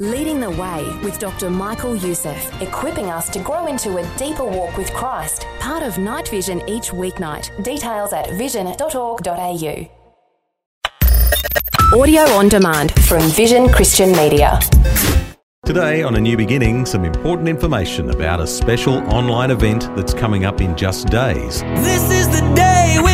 Leading the Way with Dr. Michael Youssef, equipping us to grow into a deeper walk with Christ. Part of Night Vision each weeknight. Details at vision.org.au. Audio on demand from Vision Christian Media. Today, on A New Beginning, some important information about a special online event that's coming up in just days. This is the day when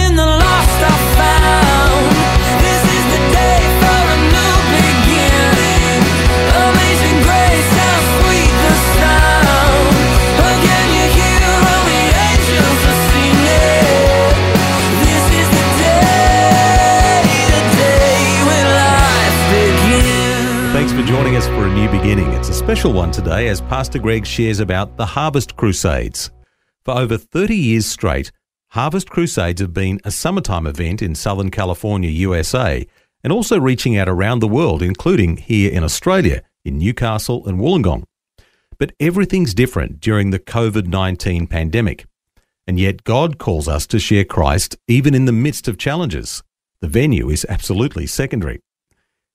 for A New Beginning. It's a special one today as Pastor Greg shares about the Harvest Crusades. For over 30 years straight, Harvest Crusades have been a summertime event in Southern California, USA, and also reaching out around the world, including here in Australia, in Newcastle and Wollongong. But everything's different during the COVID 19 pandemic. And yet, God calls us to share Christ even in the midst of challenges. The venue is absolutely secondary.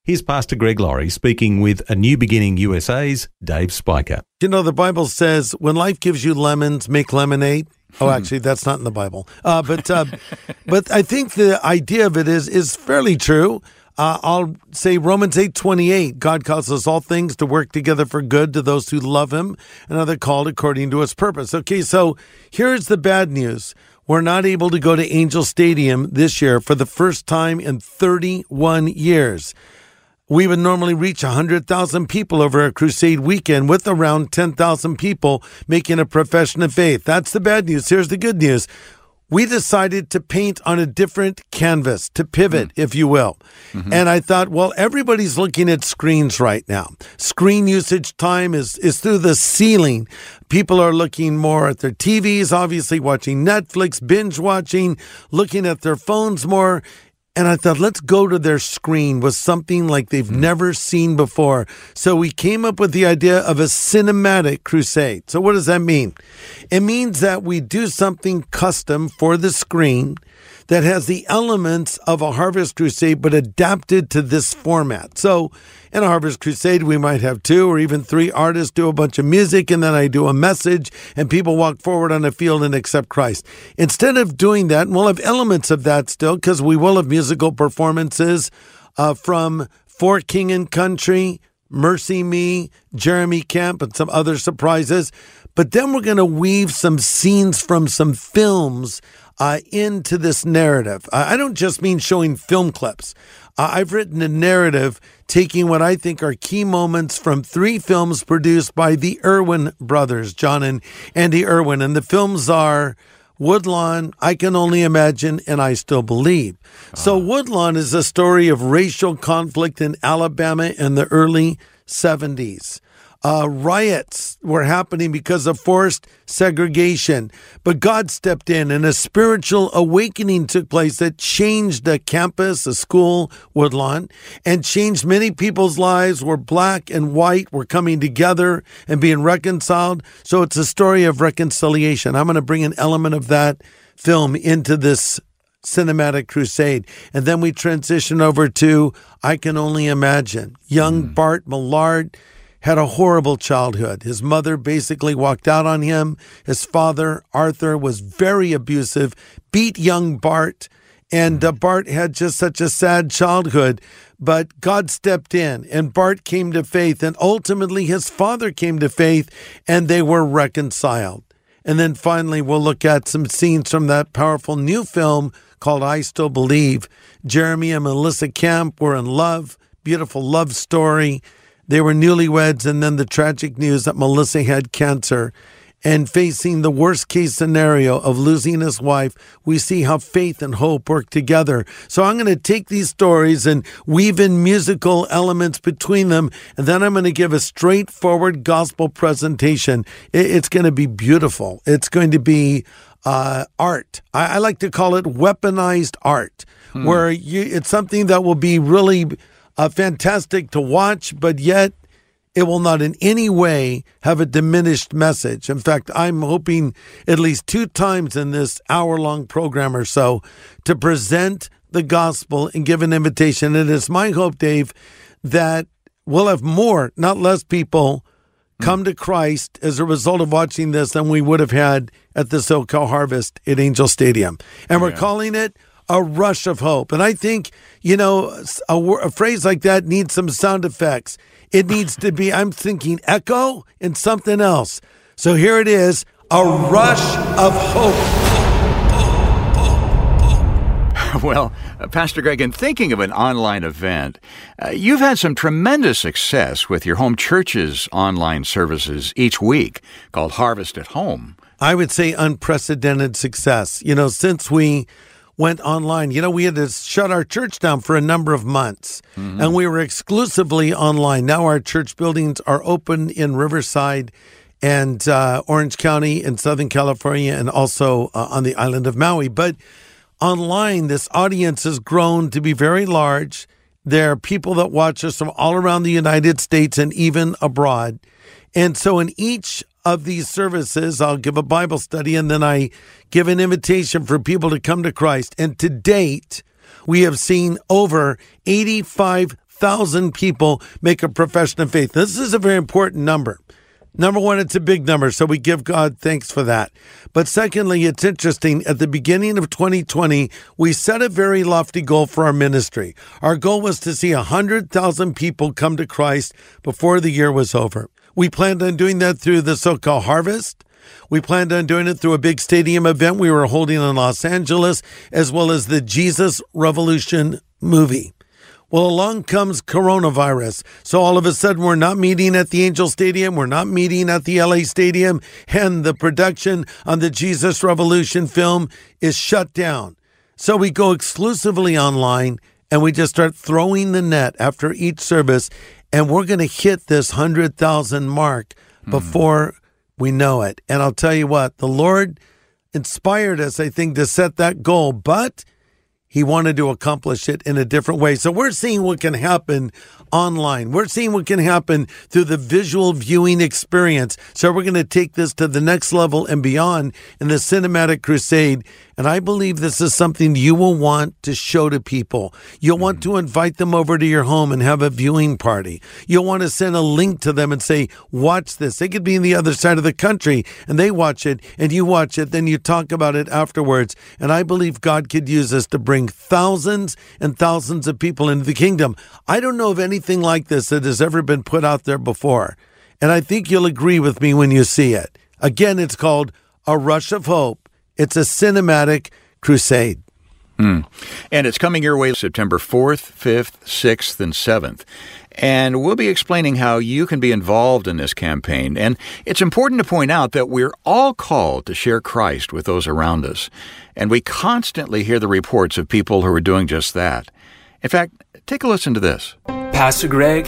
Here's Pastor Greg Laurie speaking with A New Beginning USA's Dave Spiker. You know, the Bible says when life gives you lemons, make lemonade. Oh, actually, that's not in the Bible. Uh, but uh, but I think the idea of it is is fairly true. Uh, I'll say Romans eight twenty eight. God causes all things to work together for good to those who love Him and are called according to His purpose. Okay, so here's the bad news. We're not able to go to Angel Stadium this year for the first time in 31 years. We would normally reach 100,000 people over a crusade weekend with around 10,000 people making a profession of faith. That's the bad news. Here's the good news. We decided to paint on a different canvas, to pivot, mm. if you will. Mm-hmm. And I thought, well, everybody's looking at screens right now. Screen usage time is, is through the ceiling. People are looking more at their TVs, obviously watching Netflix, binge watching, looking at their phones more. And I thought, let's go to their screen with something like they've hmm. never seen before. So we came up with the idea of a cinematic crusade. So, what does that mean? It means that we do something custom for the screen that has the elements of a Harvest Crusade, but adapted to this format. So, in a Harvest Crusade, we might have two or even three artists do a bunch of music, and then I do a message, and people walk forward on the field and accept Christ. Instead of doing that, we'll have elements of that still, because we will have musical performances uh, from For King and Country, Mercy Me, Jeremy Camp, and some other surprises. But then we're going to weave some scenes from some films uh, into this narrative. I don't just mean showing film clips. Uh, I've written a narrative taking what I think are key moments from three films produced by the Erwin brothers, Jon and Andy Erwin. And the films are Woodlawn, I Can Only Imagine, and I Still Believe. So, Woodlawn is a story of racial conflict in Alabama in the early 70s. Uh, riots were happening because of forced segregation, but God stepped in and a spiritual awakening took place that changed the campus, the school, Woodlawn, and changed many people's lives where black and white were coming together and being reconciled. So it's a story of reconciliation. I'm going to bring an element of that film into this cinematic crusade. And then we transition over to I Can Only Imagine. Young Bart Millard had a horrible childhood. His mother basically walked out on him. His father, Arthur, was very abusive, beat young Bart. And uh, Bart had just such a sad childhood, but God stepped in and Bart came to faith. And ultimately, his father came to faith and they were reconciled. And then finally, we'll look at some scenes from that powerful new film called I Still Believe. Jeremy and Melissa Camp were in love, beautiful love story. They were newlyweds, and then the tragic news that Melissa had cancer. And facing the worst case scenario of losing his wife, we see how faith and hope work together. So I'm going to take these stories and weave in musical elements between them, and then I'm going to give a straightforward gospel presentation. It's going to be beautiful. It's going to be uh, art. I, I like to call it weaponized art, where you, it's something that will be really uh, fantastic to watch, but yet it will not in any way have a diminished message. In fact, I'm hoping at least two times in this hour long program or so to present the gospel and give an invitation. And It is my hope, Dave, that we'll have more, not less people come to Christ as a result of watching this than we would have had at the SoCal Harvest at Angel Stadium. And we're calling it a rush of hope. And I think, you know, a, a phrase like that needs some sound effects. It needs to be, I'm thinking echo and something else. So here it is a rush of hope. Well, uh, Pastor Greg, in thinking of an online event, uh, you've had some tremendous success with your home church's online services each week called Harvest at Home. I would say unprecedented success. You know, since we went online, you know, we had to shut our church down for a number of months and we were exclusively online. Now our church buildings are open in Riverside and uh, Orange County in Southern California and also uh, on the island of Maui. But online, this audience has grown to be very large. There are people that watch us from all around the United States and even abroad. And so, in each of these services, I'll give a Bible study and then I give an invitation for people to come to Christ. And to date, we have seen over 85,000 people make a profession of faith. This is a very important number. Number one, it's a big number, so we give God thanks for that. But secondly, it's interesting. At the beginning of 2020, we set a very lofty goal for our ministry. Our goal was to see 100,000 people come to Christ before the year was over. We planned on doing that through the SoCal Harvest. We planned on doing it through a big stadium event we were holding in Los Angeles, as well as the Jesus Revolution movie. Well, along comes coronavirus. So all of a sudden, we're not meeting at the Angel Stadium. We're not meeting at the LA Stadium. And the production on the Jesus Revolution film is shut down. So we go exclusively online and we just start throwing the net after each service. And we're going to hit this 100,000 mark hmm. before we know it. And I'll tell you what, the Lord inspired us, I think, to set that goal. But he wanted to accomplish it in a different way. So we're seeing what can happen online. We're seeing what can happen through the visual viewing experience. So we're going to take this to the next level and beyond in the cinematic crusade. And I believe this is something you will want to show to people. You'll want to invite them over to your home and have a viewing party. You'll want to send a link to them and say, watch this. They could be in the other side of the country and they watch it and you watch it. Then you talk about it afterwards. And I believe God could use this to bring thousands and thousands of people into the kingdom. I don't know of anything like this that has ever been put out there before. And I think you'll agree with me when you see it. Again, it's called A Rush of Hope. It's a cinematic crusade. Hmm. And it's coming your way September 4th, 5th, 6th, and 7th. And we'll be explaining how you can be involved in this campaign. And it's important to point out that we're all called to share Christ with those around us. And we constantly hear the reports of people who are doing just that. In fact, take a listen to this. Pastor Greg,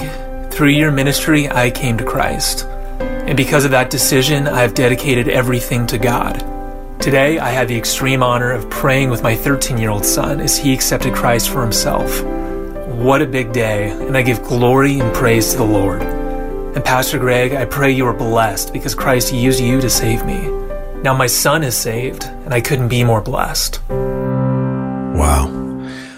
through your ministry, I came to Christ. And because of that decision, I have dedicated everything to God. Today, I had the extreme honor of praying with my 13 year old son as he accepted Christ for himself. What a big day, and I give glory and praise to the Lord. And Pastor Greg, I pray you are blessed because Christ used you to save me. Now my son is saved, and I couldn't be more blessed. Wow.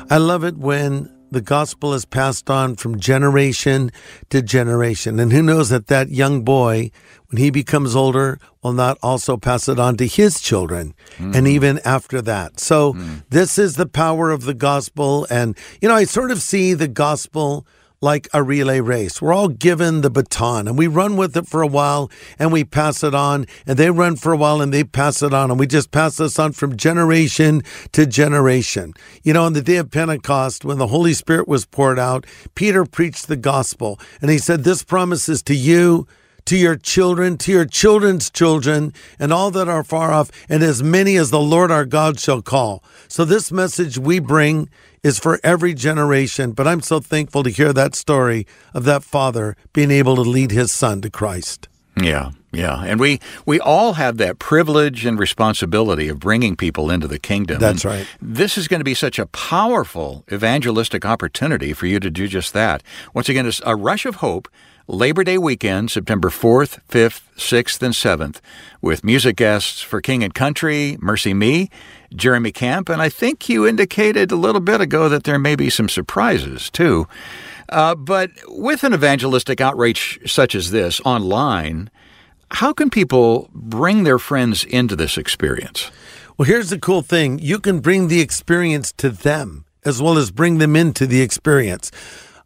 I love it when the gospel is passed on from generation to generation. And who knows that that young boy, when he becomes older, will not also pass it on to his children and mm. even after that. So mm. this is the power of the gospel. And, you know, I sort of see the gospel like a relay race. We're all given the baton and we run with it for a while and we pass it on and they run for a while and they pass it on and we just pass this on from generation to generation. You know, on the day of Pentecost, when the Holy Spirit was poured out, Peter preached the gospel and he said, This promise is to you to your children, to your children's children, and all that are far off, and as many as the Lord our God shall call. So, this message we bring is for every generation, but I'm so thankful to hear that story of that father being able to lead his son to Christ. Yeah, yeah. And we, we all have that privilege and responsibility of bringing people into the kingdom. That's And right. This is going to be such a powerful evangelistic opportunity for you to do just that. Once again, it's a rush of hope. Labor Day weekend, September 4th, 5th, 6th, and 7th, with music guests for King and Country, Mercy Me, Jeremy Camp, and I think you indicated a little bit ago that there may be some surprises too. Uh, but with an evangelistic outreach such as this online, how can people bring their friends into this experience? Well, here's the cool thing you can bring the experience to them as well as bring them into the experience.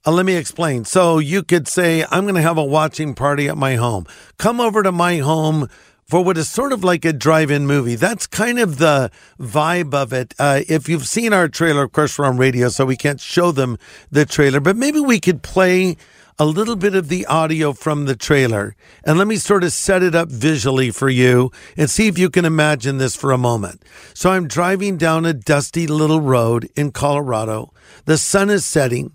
Uh, let me explain. So you could say, I'm going to have a watching party at my home. Come over to my home for what is sort of like a drive-in movie. That's kind of the vibe of it. Uh, if you've seen our trailer, of course, we're on radio, so we can't show them the trailer, but maybe we could play a little bit of the audio from the trailer and let me sort of set it up visually for you and see if you can imagine this for a moment. So I'm driving down a dusty little road in Colorado. The sun is setting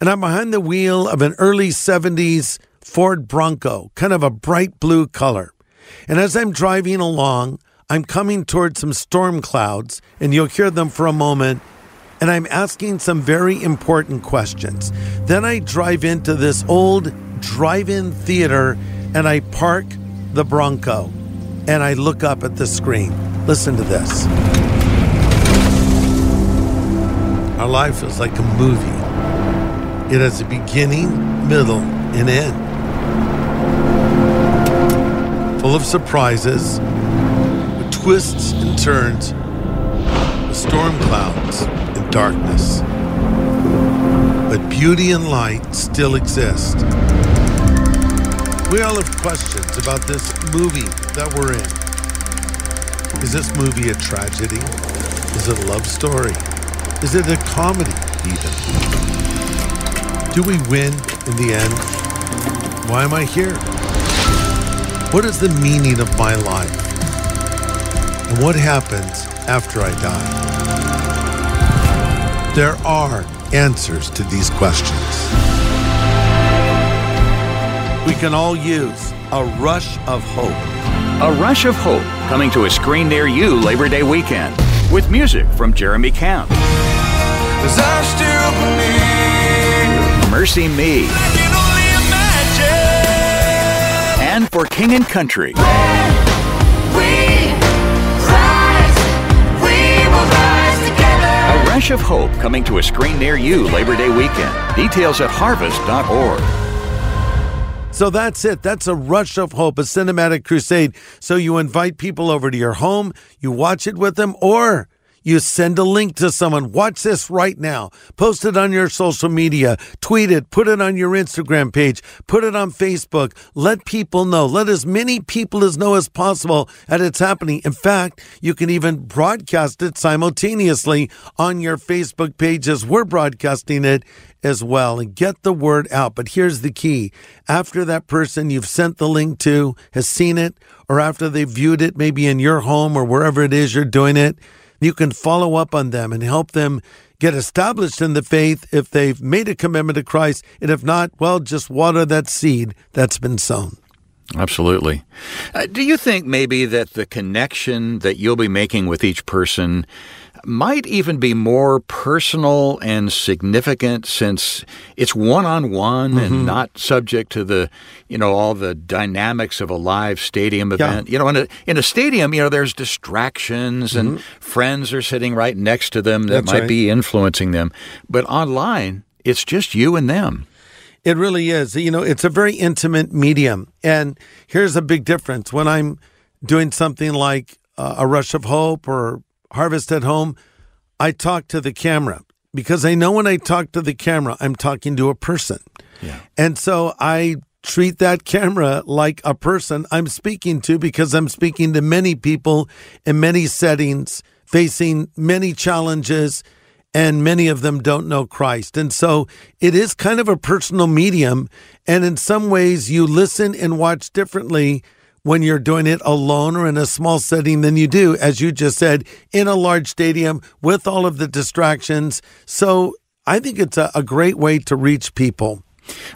and I'm behind the wheel of an early 70s Ford Bronco, kind of a bright blue color. And as I'm driving along, I'm coming towards some storm clouds, and you'll hear them for a moment. And I'm asking some very important questions. Then I drive into this old drive in theater and I park the Bronco and I look up at the screen. Listen to this. Our life is like a movie, it has a beginning, middle, and end full of surprises, with twists and turns, with storm clouds and darkness. But beauty and light still exist. We all have questions about this movie that we're in. Is this movie a tragedy? Is it a love story? Is it a comedy, even? Do we win in the end? Why am I here? What is the meaning of my life? And what happens after I die? There are answers to these questions. We can all use a rush of hope. A Rush of Hope coming to a screen near you Labor Day weekend with music from Jeremy Camp, Cause I still believe Mercy Me, and for King and Country. We rise, we will rise together. A Rush of Hope coming to a screen near you Labor Day weekend. Details at harvest.org. So that's it. That's a rush of hope, a cinematic crusade. So you invite people over to your home, you watch it with them, or you send a link to someone. Watch this right now. Post it on your social media, tweet it, put it on your Instagram page, put it on Facebook. Let people know. Let as many people as know as possible that it's happening. In fact, you can even broadcast it simultaneously on your Facebook page as we're broadcasting it as well and get the word out. But here's the key after that person you've sent the link to has seen it, or after they've viewed it, maybe in your home or wherever it is you're doing it, you can follow up on them and help them get established in the faith if they've made a commitment to Christ. And if not, well, just water that seed that's been sown. Absolutely. Uh, do you think maybe that the connection that you'll be making with each person might even be more personal and significant since it's one on one and not subject to the, you know, all the dynamics of a live stadium event? You know, in a, in a stadium, you know, there's distractions and friends are sitting right next to them that That's might right. be influencing them. But online, it's just you and them. It really is. You know, it's a very intimate medium. And here's a big difference. When I'm doing something like uh, a rush of hope or harvest at home, I talk to the camera because I know when I talk to the camera, I'm talking to a person. Yeah. And so I treat that camera like a person I'm speaking to because I'm speaking to many people in many settings, facing many challenges, and many of them don't know Christ. And so it is kind of a personal medium. And in some ways, you listen and watch differently when you're doing it alone or in a small setting than you do, as you just said, in a large stadium with all of the distractions. So I think it's a, a great way to reach people.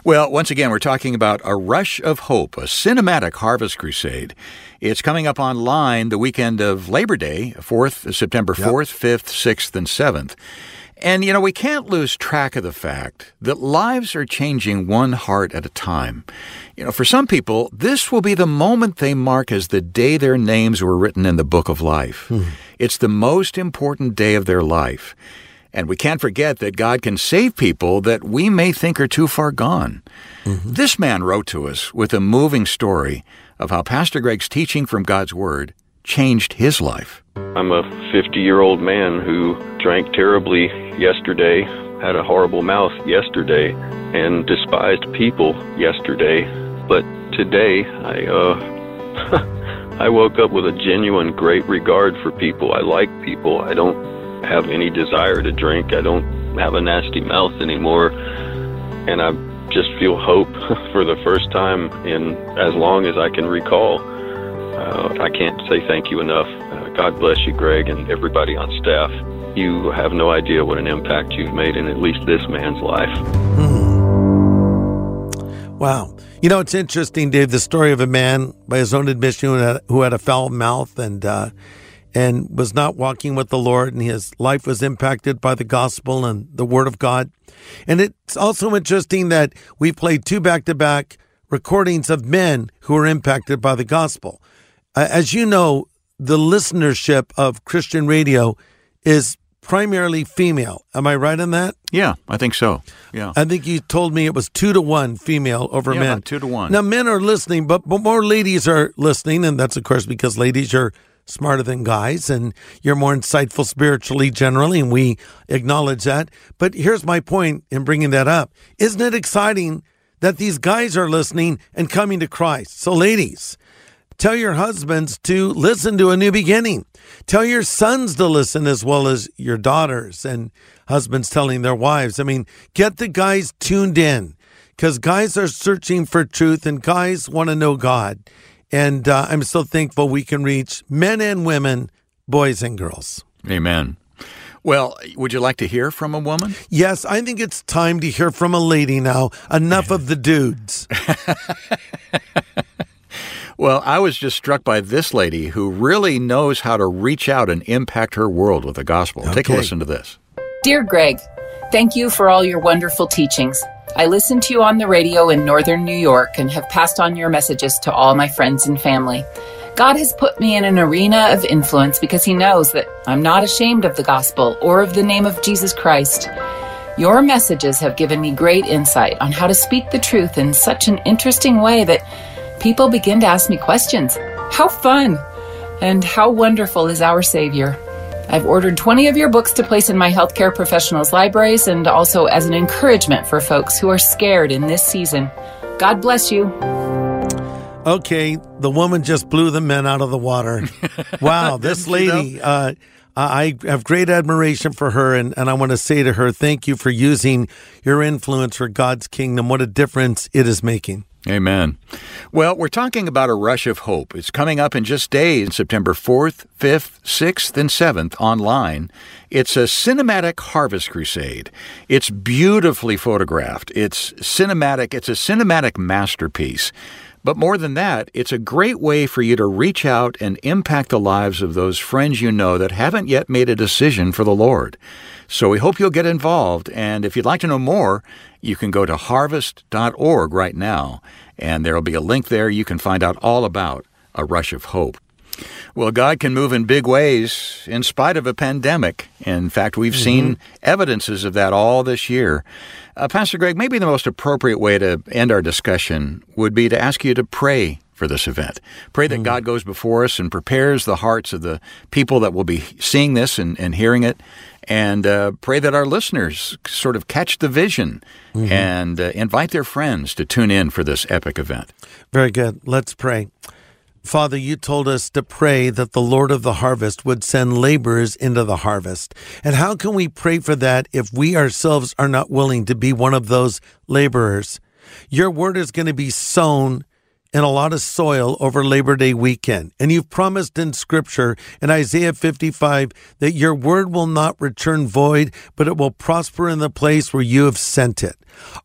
Well, once again, we're talking about A Rush of Hope, a cinematic harvest crusade. It's coming up online the weekend of Labor Day, 4th, September 4th, 5th, 6th, and 7th. And, you know, we can't lose track of the fact that lives are changing one heart at a time. You know, for some people, this will be the moment they mark as the day their names were written in the book of life. Hmm. It's the most important day of their life. And we can't forget that God can save people that we may think are too far gone. Mm-hmm. This man wrote to us with a moving story of how Pastor Greg's teaching from God's Word changed his life. I'm a 50 year old man who drank terribly yesterday, had a horrible mouth yesterday, and despised people yesterday. But today, I, uh, I woke up with a genuine great regard for people. I like people. I don't have any desire to drink. I don't have a nasty mouth anymore. And I just feel hope for the first time in as long as I can recall. Uh, I can't say thank you enough. God bless you, Greg, and everybody on staff. You have no idea what an impact you've made in at least this man's life. Wow. You know, it's interesting, Dave, the story of a man, by his own admission, who had, a foul mouth and uh, and was not walking with the Lord, and his life was impacted by the gospel and the word of God. And it's also interesting that we played two back to back recordings of men who were impacted by the gospel. As you know, the listenership of Christian radio is primarily female. Am I right on that? Yeah, I think so. Yeah. I think you told me it was two to one female over Yeah, men. two to one. Now men are listening, but, but more ladies are listening, and that's of course because ladies are smarter than guys and you're more insightful spiritually generally, and we acknowledge that. But here's my point in bringing that up. Isn't it exciting that these guys are listening and coming to Christ? So ladies, Tell your husbands to listen to a new beginning. Tell your sons to listen as well as your daughters and husbands telling their wives. I mean, get the guys tuned in because guys are searching for truth and guys want to know God. And uh, I'm so thankful we can reach men and women, boys and girls. Amen. Well, would you like to hear from a woman? Yes, I think it's time to hear from a lady now. Enough of the dudes. Well, I was just struck by this lady who really knows how to reach out and impact her world with the gospel. Take a listen to this. Dear Greg, thank you for all your wonderful teachings. I listen to you on the radio in northern New York and have passed on your messages to all my friends and family. God has put me in an arena of influence because He knows that I'm not ashamed of the gospel or of the name of Jesus Christ. Your messages have given me great insight on how to speak the truth in such an interesting way that people begin to ask me questions. How fun! And how wonderful is our Savior? I've ordered 20 of your books to place in my healthcare professionals' libraries and also as an encouragement for folks who are scared in this season. God bless you. Okay, the woman just blew the men out of the water. Wow, this lady, uh, I have great admiration for her, and, and I want to say to her, thank you for using your influence for God's kingdom. What a difference it is making. Amen. Well, we're talking about a rush of hope. It's coming up in just days, September 4th, 5th, 6th, and 7th online. It's a cinematic harvest crusade. It's beautifully photographed. It's cinematic. It's a cinematic masterpiece. But more than that, it's a great way for you to reach out and impact the lives of those friends you know that haven't yet made a decision for the Lord. So we hope you'll get involved. And if you'd like to know more, you can go to harvest.org right now, and there'll be a link there. You can find out all about a rush of hope. Well, God can move in big ways in spite of a pandemic. In fact, we've seen evidences of that all this year. Uh, Pastor Greg, maybe the most appropriate way to end our discussion would be to ask you to pray for this event. Pray that God goes before us and prepares the hearts of the people that will be seeing this and, and hearing it. And uh, pray that our listeners sort of catch the vision and uh, invite their friends to tune in for this epic event. Very good. Let's pray. Father, you told us to pray that the Lord of the harvest would send laborers into the harvest. And how can we pray for that if we ourselves are not willing to be one of those laborers? Your word is going to be sown in a lot of soil over Labor Day weekend. And you've promised in Scripture in Isaiah 55 that your word will not return void, but it will prosper in the place where you have sent it.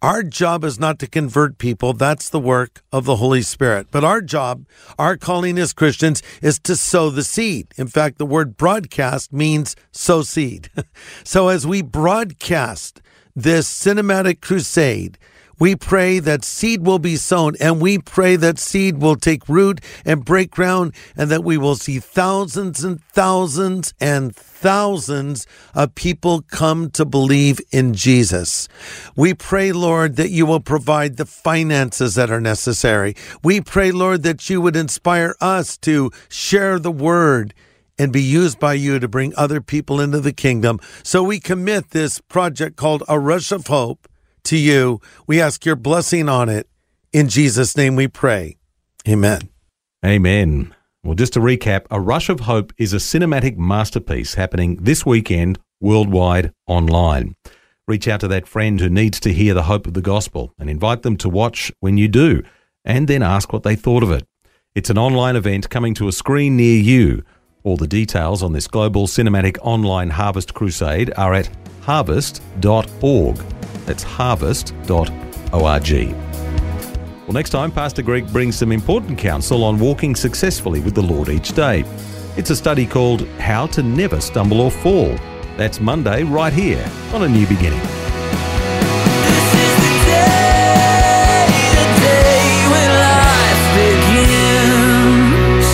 Our job is not to convert people, that's the work of the Holy Spirit. But our job, our calling as Christians, is to sow the seed. In fact, the word broadcast means sow seed. so as we broadcast this cinematic crusade, We pray that seed will be sown and we pray that seed will take root and break ground and that we will see thousands and thousands and thousands of people come to believe in Jesus. We pray, Lord, that you will provide the finances that are necessary. We pray, Lord, that you would inspire us to share the word and be used by you to bring other people into the kingdom. So we commit this project called A Rush of Hope to you. We ask your blessing on it. In Jesus' name we pray. Amen. Amen. Well, just to recap, A Rush of Hope is a cinematic masterpiece happening this weekend worldwide online. Reach out to that friend who needs to hear the hope of the gospel and invite them to watch when you do, and then ask what they thought of it. It's an online event coming to a screen near you. All the details on this global cinematic online harvest crusade are at harvest.org. That's harvest.org. Well, next time, Pastor Greg brings some important counsel on walking successfully with the Lord each day. It's a study called How to Never Stumble or Fall. That's Monday, right here on A New Beginning. This is the day, the day when life begins.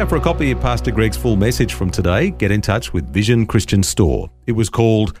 And for a copy of Pastor Greg's full message from today, get in touch with Vision Christian Store. It was called